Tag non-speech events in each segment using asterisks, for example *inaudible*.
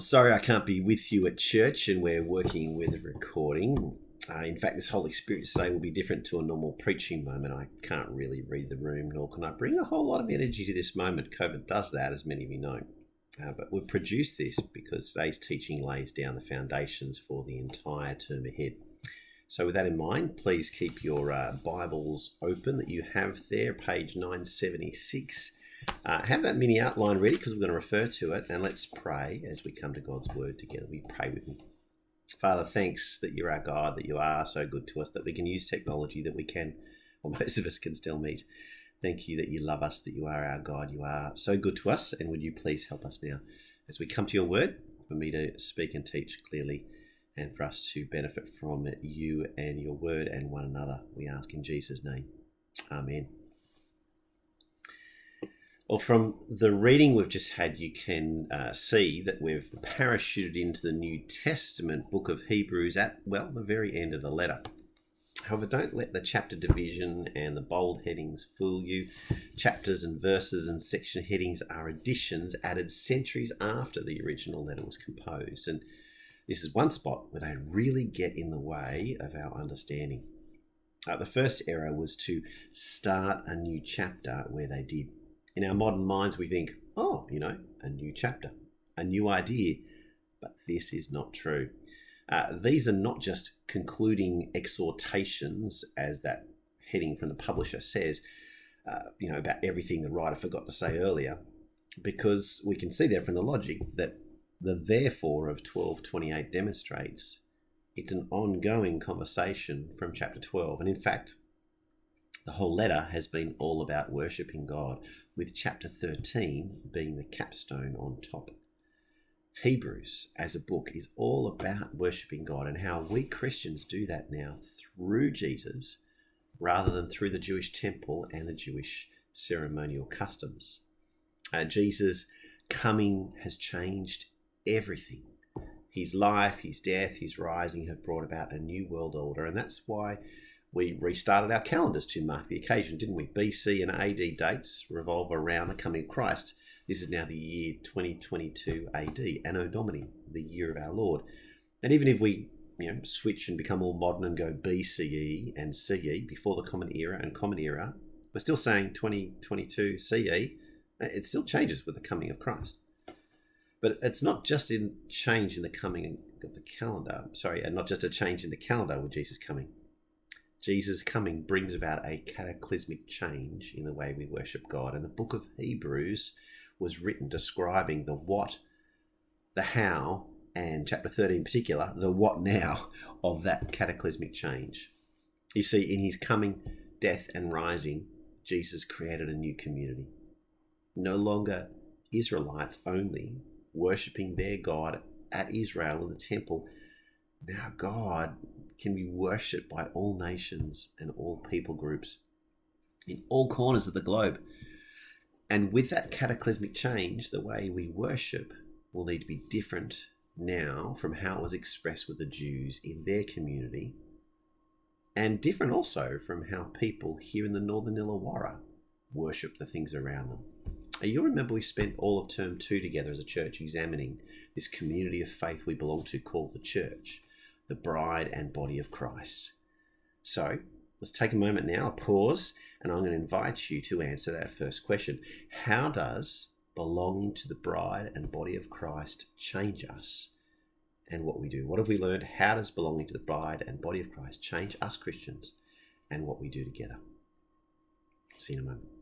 Sorry I can't be with you at church and we're working with a recording. Uh, in fact, this whole experience today will be different to a normal preaching moment. I can't really read the room, nor can I bring a whole lot of energy to this moment. COVID does that, as many of you know. Uh, but we've produced this because today's teaching lays down the foundations for the entire term ahead. So, with that in mind, please keep your uh, Bibles open that you have there, page 976. Uh, have that mini outline ready because we're going to refer to it, and let's pray as we come to God's Word together. We pray with me. Father, thanks that you're our God, that you are so good to us, that we can use technology that we can, *laughs* or most of us can still meet. Thank you that you love us, that you are our God. You are so good to us, and would you please help us now as we come to your Word, for me to speak and teach clearly and for us to benefit from you and your word and one another. We ask in Jesus' name. Amen. Well, from the reading we've just had, you can uh, see that we've parachuted into the New Testament book of Hebrews at, well, the very end of the letter. However, don't let the chapter division and the bold headings fool you. Chapters and verses and section headings are additions added centuries after the original letter was composed. And this is one spot where they really get in the way of our understanding. Uh, the first error was to start a new chapter where they did. In our modern minds, we think, oh, you know, a new chapter, a new idea. But this is not true. Uh, these are not just concluding exhortations, as that heading from the publisher says, uh, you know, about everything the writer forgot to say earlier, because we can see there from the logic that the therefore of 1228 demonstrates it's an ongoing conversation from chapter 12. And in fact, the whole letter has been all about worshipping God, with chapter 13 being the capstone on top. Hebrews, as a book, is all about worshipping God and how we Christians do that now through Jesus rather than through the Jewish temple and the Jewish ceremonial customs. Uh, Jesus' coming has changed everything. His life, his death, his rising have brought about a new world order, and that's why we restarted our calendars to mark the occasion, didn't we? BC and AD dates revolve around the coming Christ. This is now the year 2022 AD, Anno Domini, the year of our Lord. And even if we you know, switch and become all modern and go BCE and CE, before the Common Era and Common Era, we're still saying 2022 CE. Eh, it still changes with the coming of Christ. But it's not just in change in the coming of the calendar, sorry, and not just a change in the calendar with Jesus coming. Jesus coming brings about a cataclysmic change in the way we worship God. And the book of Hebrews was written describing the what, the how, and chapter 30 in particular, the what now *laughs* of that cataclysmic change. You see, in his coming, death, and rising, Jesus created a new community. No longer Israelites only, worshipping their God at Israel in the temple, now God can be worshipped by all nations and all people groups in all corners of the globe. And with that cataclysmic change, the way we worship will need to be different now from how it was expressed with the Jews in their community, and different also from how people here in the northern Illawarra worship the things around them. You'll remember we spent all of term two together as a church examining this community of faith we belong to called the church, the bride and body of Christ. So let's take a moment now, a pause, and I'm going to invite you to answer that first question How does belonging to the bride and body of Christ change us and what we do? What have we learned? How does belonging to the bride and body of Christ change us Christians and what we do together? See you in a moment.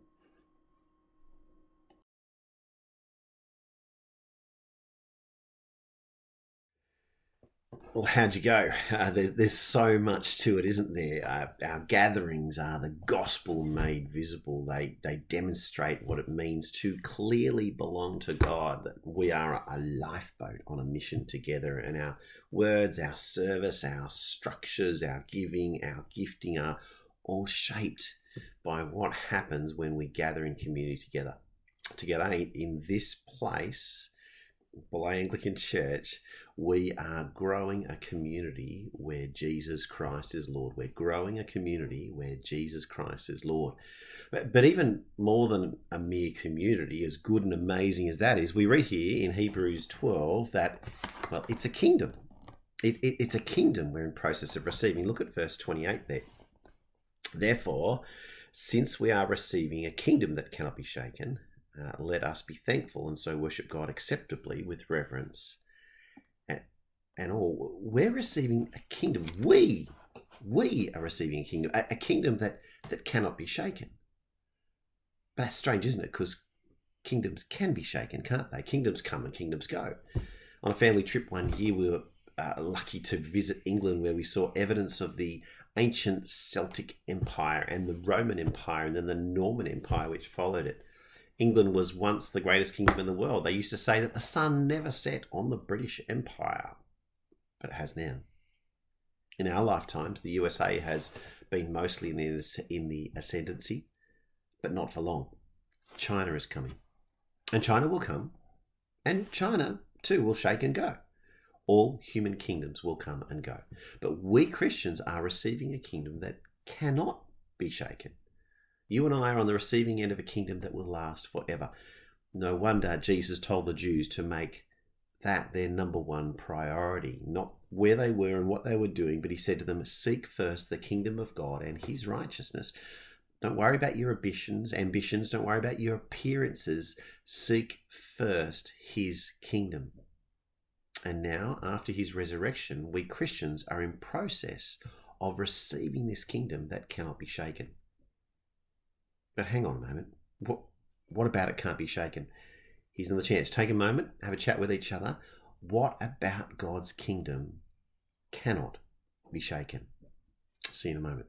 Well, how'd you go? Uh, there's, there's so much to it, isn't there? Uh, our gatherings are the gospel made visible. They they demonstrate what it means to clearly belong to God. That we are a lifeboat on a mission together, and our words, our service, our structures, our giving, our gifting are all shaped by what happens when we gather in community together. Together in this place Bulli Anglican Church, we are growing a community where Jesus Christ is Lord. We're growing a community where Jesus Christ is Lord. But, but even more than a mere community, as good and amazing as that is, we read here in Hebrews 12 that, well, it's a kingdom. It, it, it's a kingdom we're in process of receiving. Look at verse 28 there. Therefore, since we are receiving a kingdom that cannot be shaken, uh, let us be thankful and so worship God acceptably with reverence and, and all. We're receiving a kingdom. We, we are receiving a kingdom, a, a kingdom that, that cannot be shaken. But that's strange, isn't it? Because kingdoms can be shaken, can't they? Kingdoms come and kingdoms go. On a family trip one year, we were uh, lucky to visit England, where we saw evidence of the ancient Celtic Empire and the Roman Empire, and then the Norman Empire, which followed it. England was once the greatest kingdom in the world. They used to say that the sun never set on the British Empire, but it has now. In our lifetimes, the USA has been mostly in the, in the ascendancy, but not for long. China is coming. And China will come, and China too will shake and go. All human kingdoms will come and go. But we Christians are receiving a kingdom that cannot be shaken. You and I are on the receiving end of a kingdom that will last forever. No wonder Jesus told the Jews to make that their number one priority, not where they were and what they were doing, but he said to them, Seek first the kingdom of God and his righteousness. Don't worry about your ambitions, ambitions, don't worry about your appearances. Seek first his kingdom. And now, after his resurrection, we Christians are in process of receiving this kingdom that cannot be shaken. But hang on a moment. What, what about it can't be shaken? Here's another chance. Take a moment, have a chat with each other. What about God's kingdom cannot be shaken? See you in a moment.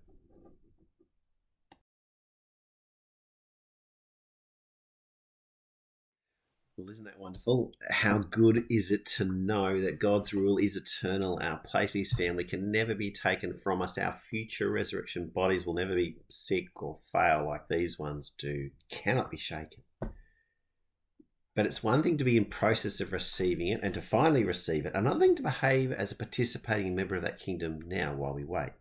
Well, isn't that wonderful? How good is it to know that God's rule is eternal? Our place His family can never be taken from us. Our future resurrection bodies will never be sick or fail like these ones do. Cannot be shaken. But it's one thing to be in process of receiving it and to finally receive it. Another thing to behave as a participating member of that kingdom now while we wait.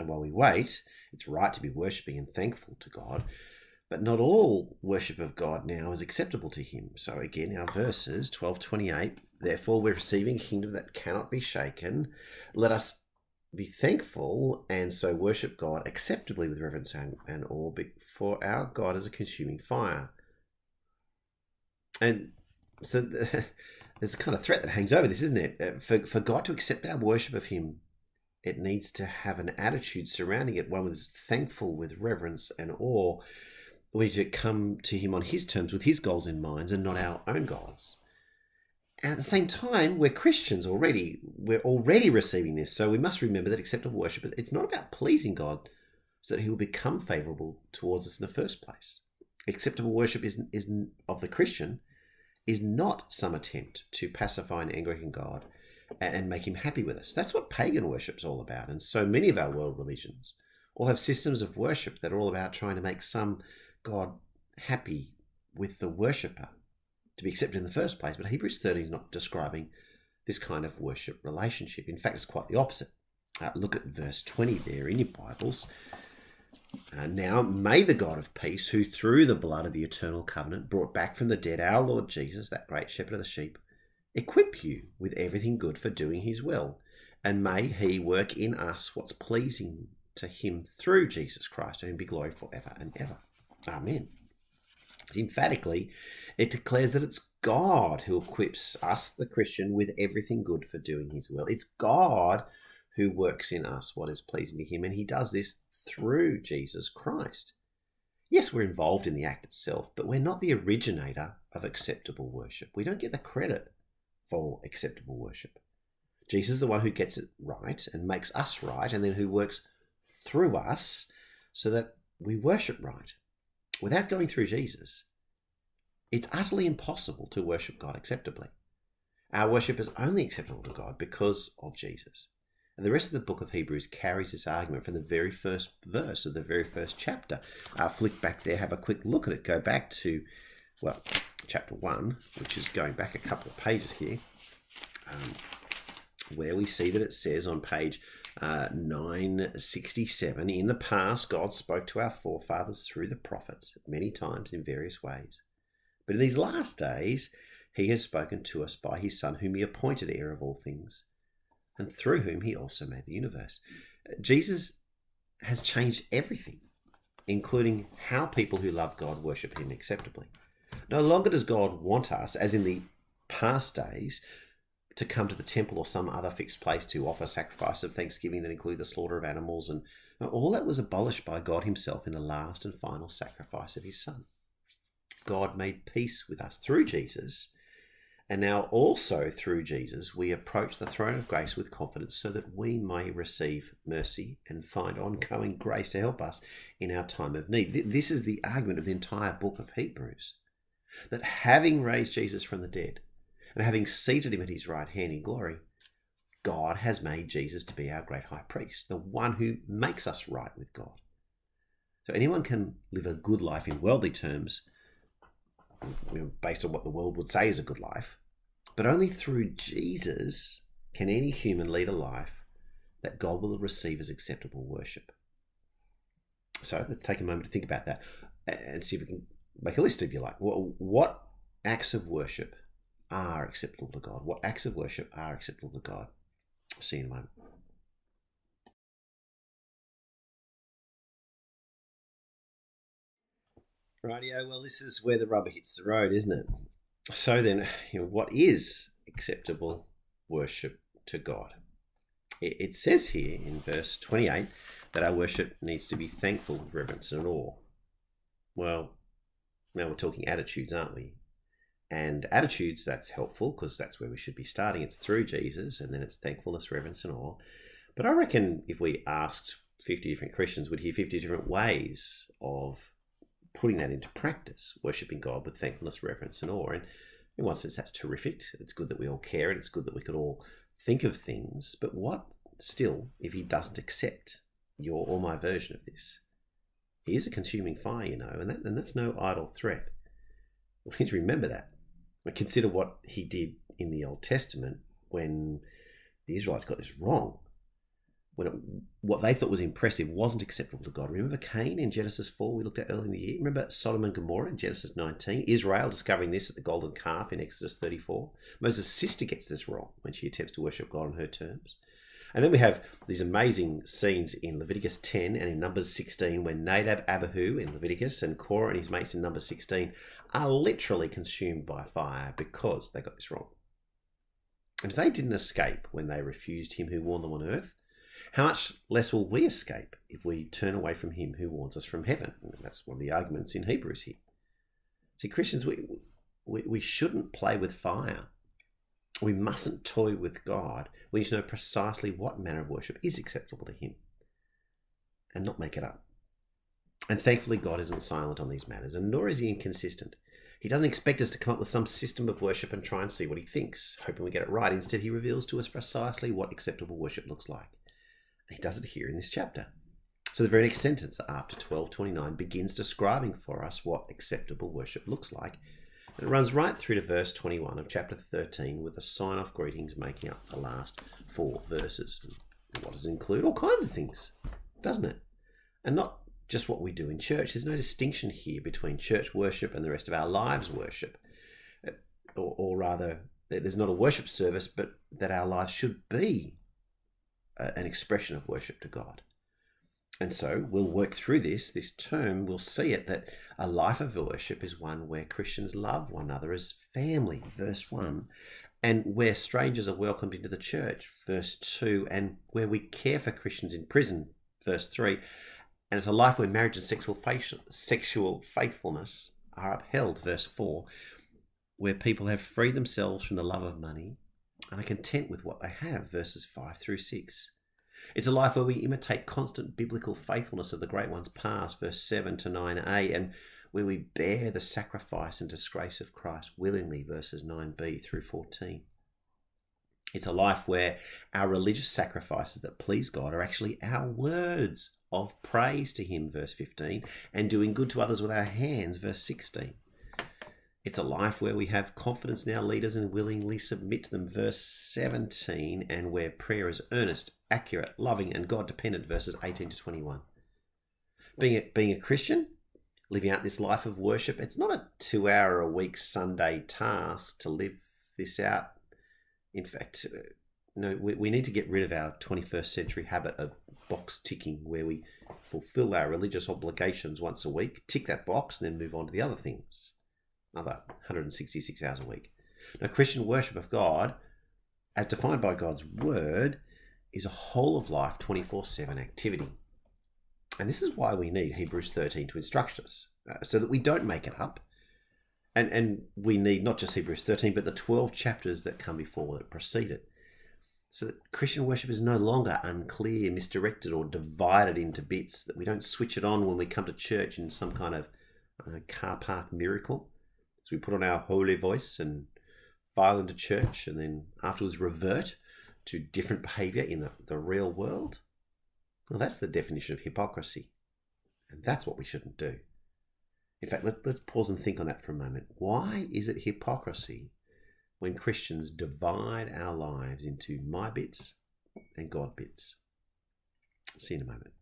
And while we wait, it's right to be worshipping and thankful to God but not all worship of God now is acceptable to him. So again, our verses 12 28, therefore we're receiving a kingdom that cannot be shaken. Let us be thankful and so worship God acceptably with reverence and, and awe, for our God is a consuming fire. And so *laughs* there's a kind of threat that hangs over this, isn't it? Uh, for, for God to accept our worship of Him, it needs to have an attitude surrounding it, one that is thankful with reverence and awe we need to come to him on his terms with his goals in mind and not our own goals. And at the same time, we're Christians already. We're already receiving this. So we must remember that acceptable worship, it's not about pleasing God so that he will become favorable towards us in the first place. Acceptable worship is, is of the Christian is not some attempt to pacify an angry God and make him happy with us. That's what pagan worship is all about. And so many of our world religions all have systems of worship that are all about trying to make some God happy with the worshipper to be accepted in the first place. But Hebrews 13 is not describing this kind of worship relationship. In fact, it's quite the opposite. Uh, look at verse 20 there in your Bibles. Uh, now, may the God of peace, who through the blood of the eternal covenant brought back from the dead our Lord Jesus, that great shepherd of the sheep, equip you with everything good for doing his will. And may he work in us what's pleasing to him through Jesus Christ, to whom be glory forever and ever. Amen. Emphatically, it declares that it's God who equips us, the Christian, with everything good for doing his will. It's God who works in us what is pleasing to him, and he does this through Jesus Christ. Yes, we're involved in the act itself, but we're not the originator of acceptable worship. We don't get the credit for acceptable worship. Jesus is the one who gets it right and makes us right, and then who works through us so that we worship right without going through Jesus, it's utterly impossible to worship God acceptably. Our worship is only acceptable to God because of Jesus. And the rest of the book of Hebrews carries this argument from the very first verse of the very first chapter. Uh, flick back there, have a quick look at it. Go back to well, chapter 1, which is going back a couple of pages here, um, where we see that it says on page uh, 967 In the past, God spoke to our forefathers through the prophets many times in various ways. But in these last days, he has spoken to us by his Son, whom he appointed heir of all things, and through whom he also made the universe. Jesus has changed everything, including how people who love God worship him acceptably. No longer does God want us, as in the past days, to come to the temple or some other fixed place to offer sacrifice of thanksgiving that include the slaughter of animals and all that was abolished by God himself in the last and final sacrifice of his son. God made peace with us through Jesus, and now also through Jesus we approach the throne of grace with confidence so that we may receive mercy and find ongoing grace to help us in our time of need. This is the argument of the entire book of Hebrews. That having raised Jesus from the dead, and having seated him at his right hand in glory, God has made Jesus to be our great high priest, the one who makes us right with God. So anyone can live a good life in worldly terms, based on what the world would say is a good life, but only through Jesus can any human lead a life that God will receive as acceptable worship. So let's take a moment to think about that and see if we can make a list, if you like. What acts of worship are acceptable to God, what acts of worship are acceptable to God. See you in a moment. Rightio, well, this is where the rubber hits the road, isn't it? So then, you know, what is acceptable worship to God? It says here in verse 28 that our worship needs to be thankful with reverence and awe. Well, now we're talking attitudes, aren't we? And attitudes that's helpful because that's where we should be starting. It's through jesus and then it's thankfulness reverence and awe. But i reckon if we asked 50 different christians we'd hear 50 different ways of putting that into practice worshipping god with thankfulness reverence and awe. And in one sense that's terrific. It's good that we all care and it's good that we could all think of things. But what still if he doesn't accept your or my version of this? He is a consuming fire you know and, that, and that's no idle threat. *laughs* We need to remember that but consider what he did in the Old Testament when the Israelites got this wrong. When it, what they thought was impressive wasn't acceptable to God. Remember Cain in Genesis 4 we looked at earlier in the year? Remember Sodom and Gomorrah in Genesis 19? Israel discovering this at the golden calf in Exodus 34? Moses' sister gets this wrong when she attempts to worship God on her terms. And then we have these amazing scenes in Leviticus 10 and in Numbers 16 when Nadab, Abihu in Leviticus and Korah and his mates in Numbers 16 are literally consumed by fire because they got this wrong. And if they didn't escape when they refused him who warned them on earth, how much less will we escape if we turn away from him who warns us from heaven? And that's one of the arguments in Hebrews here. See, Christians, we, we, we shouldn't play with fire we mustn't toy with God. We need to know precisely what manner of worship is acceptable to Him and not make it up. And thankfully, God isn't silent on these matters, and nor is He inconsistent. He doesn't expect us to come up with some system of worship and try and see what He thinks, hoping we get it right. Instead, He reveals to us precisely what acceptable worship looks like. And He does it here in this chapter. So the very next sentence after 1229 begins describing for us what acceptable worship looks like and it runs right through to verse 21 of chapter 13 with the sign off greetings making up the last four verses. And what does it include? All kinds of things, doesn't it? And not just what we do in church. There's no distinction here between church worship and the rest of our lives worship. Uh, or, or rather, there's not a worship service, but that our lives should be an expression of worship to God. And so we'll work through this. This term, we'll see it that a life of worship is one where Christians love one another as family, verse 1, and where strangers are welcomed into the church, verse 2, and where we care for Christians in prison, verse 3. And it's a life where marriage and sexual, sexual faithfulness are upheld, verse 4, where people have freed themselves from the love of money and are content with what they have, verses 5 through 6. It's a life where we imitate constant biblical faithfulness of the great ones past, verse 7 to 9a, and where we bear the sacrifice and disgrace of Christ willingly, verses 9b through 14. It's a life where our religious sacrifices that please God are actually our words of praise to Him, verse 15, and doing good to others with our hands, verse 16. It's a life where we have confidence in our leaders and willingly submit to them. Verse 17, and where prayer is earnest, accurate, loving, and God dependent. Verses 18 to 21. Being a, being a Christian, living out this life of worship, it's not a two hour a week Sunday task to live this out. In fact, uh, no, we, we need to get rid of our 21st century habit of box ticking where we fulfill our religious obligations once a week, tick that box, and then move on to the other things. Another 166 hours a week. Now, Christian worship of God, as defined by God's word, is a whole of life 24 7 activity. And this is why we need Hebrews 13 to instruct us, uh, so that we don't make it up. And, and we need not just Hebrews 13, but the 12 chapters that come before that precede it. So that Christian worship is no longer unclear, misdirected, or divided into bits, that we don't switch it on when we come to church in some kind of uh, car park miracle. So we put on our holy voice and file into church and then afterwards revert to different behavior in the, the real world. Well, that's the definition of hypocrisy. And that's what we shouldn't do. In fact, let, let's pause and think on that for a moment. Why is it hypocrisy when Christians divide our lives into my bits and God bits? See you in a moment.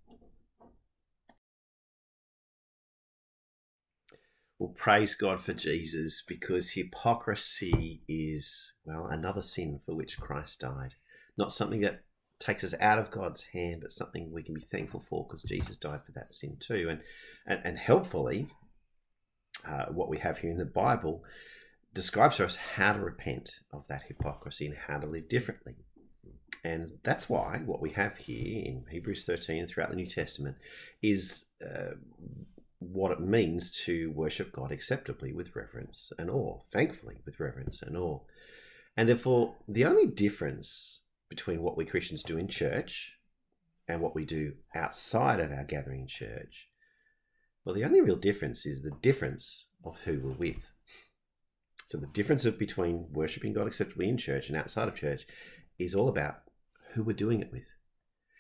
Well, praise God for Jesus because hypocrisy is, well, another sin for which Christ died. Not something that takes us out of God's hand, but something we can be thankful for because Jesus died for that sin too. And and, and helpfully, uh, what we have here in the Bible describes for us how to repent of that hypocrisy and how to live differently. And that's why what we have here in Hebrews 13 and throughout the New Testament is uh, what it means to worship God acceptably with reverence and awe, thankfully with reverence and awe. And therefore, the only difference between what we Christians do in church and what we do outside of our gathering church, well, the only real difference is the difference of who we're with. So the difference between worshiping God acceptably in church and outside of church is all about who we're doing it with.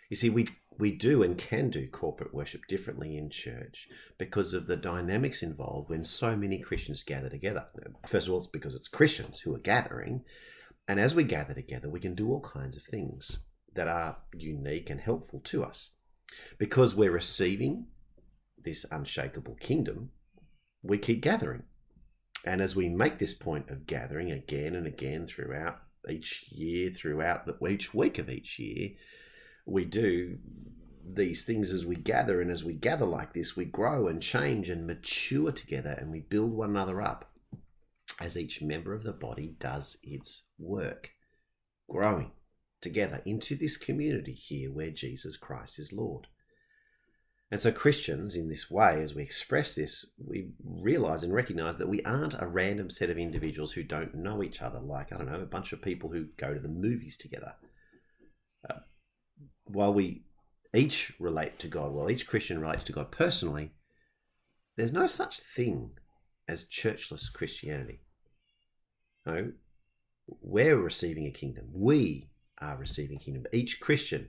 You see, we we do and can do corporate worship differently in church because of the dynamics involved when so many Christians gather together. First of all, it's because it's Christians who are gathering, and as we gather together, we can do all kinds of things that are unique and helpful to us. Because we're receiving this unshakable kingdom, we keep gathering. And as we make this point of gathering again and again throughout each year, throughout the, each week of each year, we do these things as we gather. And as we gather like this, we grow and change and mature together and we build one another up as each member of the body does its work, growing together into this community here where Jesus Christ is Lord. And so, Christians, in this way, as we express this, we realize and recognize that we aren't a random set of individuals who don't know each other, like, I don't know, a bunch of people who go to the movies together. Uh, while we each relate to God, while each Christian relates to God personally, there's no such thing as churchless Christianity. No, we're receiving a kingdom. We are receiving kingdom. Each Christian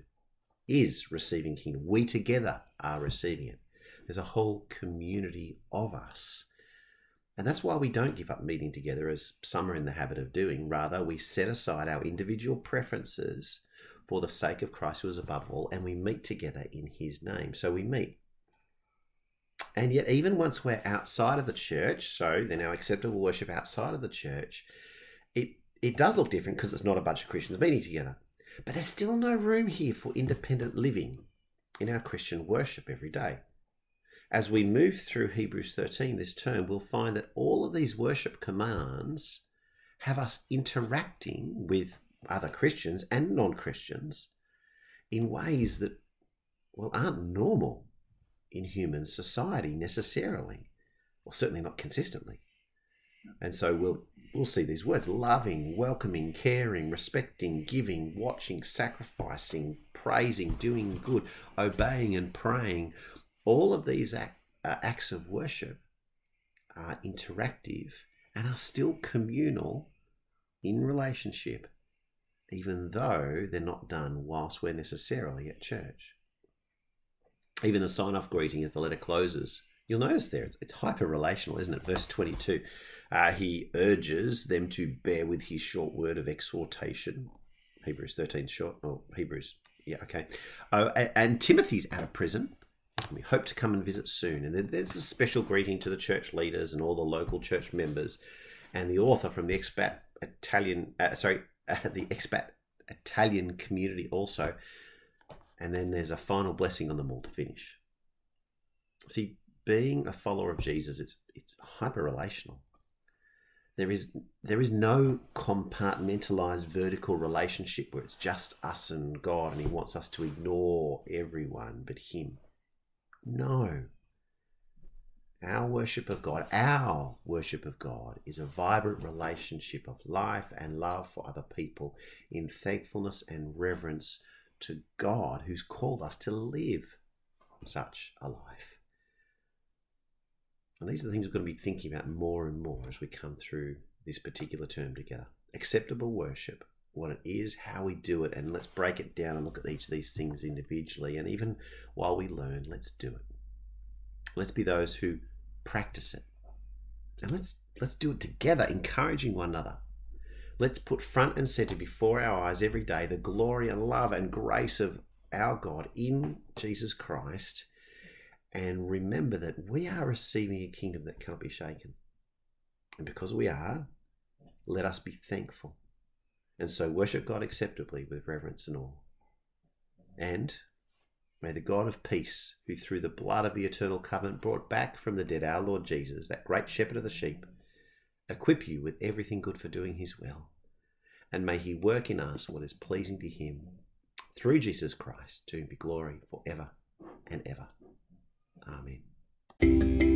is receiving kingdom. We together are receiving it. There's a whole community of us. And that's why we don't give up meeting together as some are in the habit of doing. Rather, we set aside our individual preferences for the sake of Christ who is above all, and we meet together in his name. So we meet. And yet, even once we're outside of the church, so then our acceptable worship outside of the church, it, it does look different because it's not a bunch of Christians meeting together. But there's still no room here for independent living in our Christian worship every day. As we move through Hebrews 13 this term, we'll find that all of these worship commands have us interacting with other Christians and non Christians in ways that, well, aren't normal in human society necessarily, or certainly not consistently. And so we'll we'll see these words loving, welcoming, caring, respecting, giving, watching, sacrificing, praising, doing good, obeying, and praying. All of these act, uh, acts of worship are interactive and are still communal in relationship even though they're not done whilst we're necessarily at church. Even the sign off greeting as the letter closes You'll notice there, it's, hyper relational, isn't it? Verse 22. Uh, he urges them to bear with his short word of exhortation. Hebrews 13 short. Oh, Hebrews. Yeah, okay. Oh, and, and Timothy's out of prison. We hope to come and visit soon. And there's a special greeting to the church leaders and all the local church members, and the author from the expat Italian, uh, sorry, *laughs* uh, the expat Italian community also. And then there's a final blessing on them all to finish. See, being a follower of Jesus, it's it's hyper relational. There is there is no compartmentalized vertical relationship where it's just us and God and he wants us to ignore everyone but him. No. Our worship of God, our worship of God, is a vibrant relationship of life and love for other people in thankfulness and reverence to God who's called us to live such a life. And these are the things we're going to be thinking about more and more as we come through this particular term together. Acceptable worship, what it is, how we do it, and let's break it down and look at each of these things individually. And even while we learn, let's do it. Let's be those who practice it. And let's let's do it together, encouraging one another. Let's put front and center before our eyes every day the glory and love and grace of our God in Jesus Christ and remember that we are receiving a kingdom that cannot be shaken. And because we are, let us be thankful. And so worship God acceptably with reverence and awe. And May the God of peace, who through the blood of the eternal covenant brought back from the dead our Lord Jesus, that great shepherd of the sheep, equip you with everything good for doing his will. And may he work in us what is pleasing to him through Jesus Christ, to whom be glory forever and ever. Amen.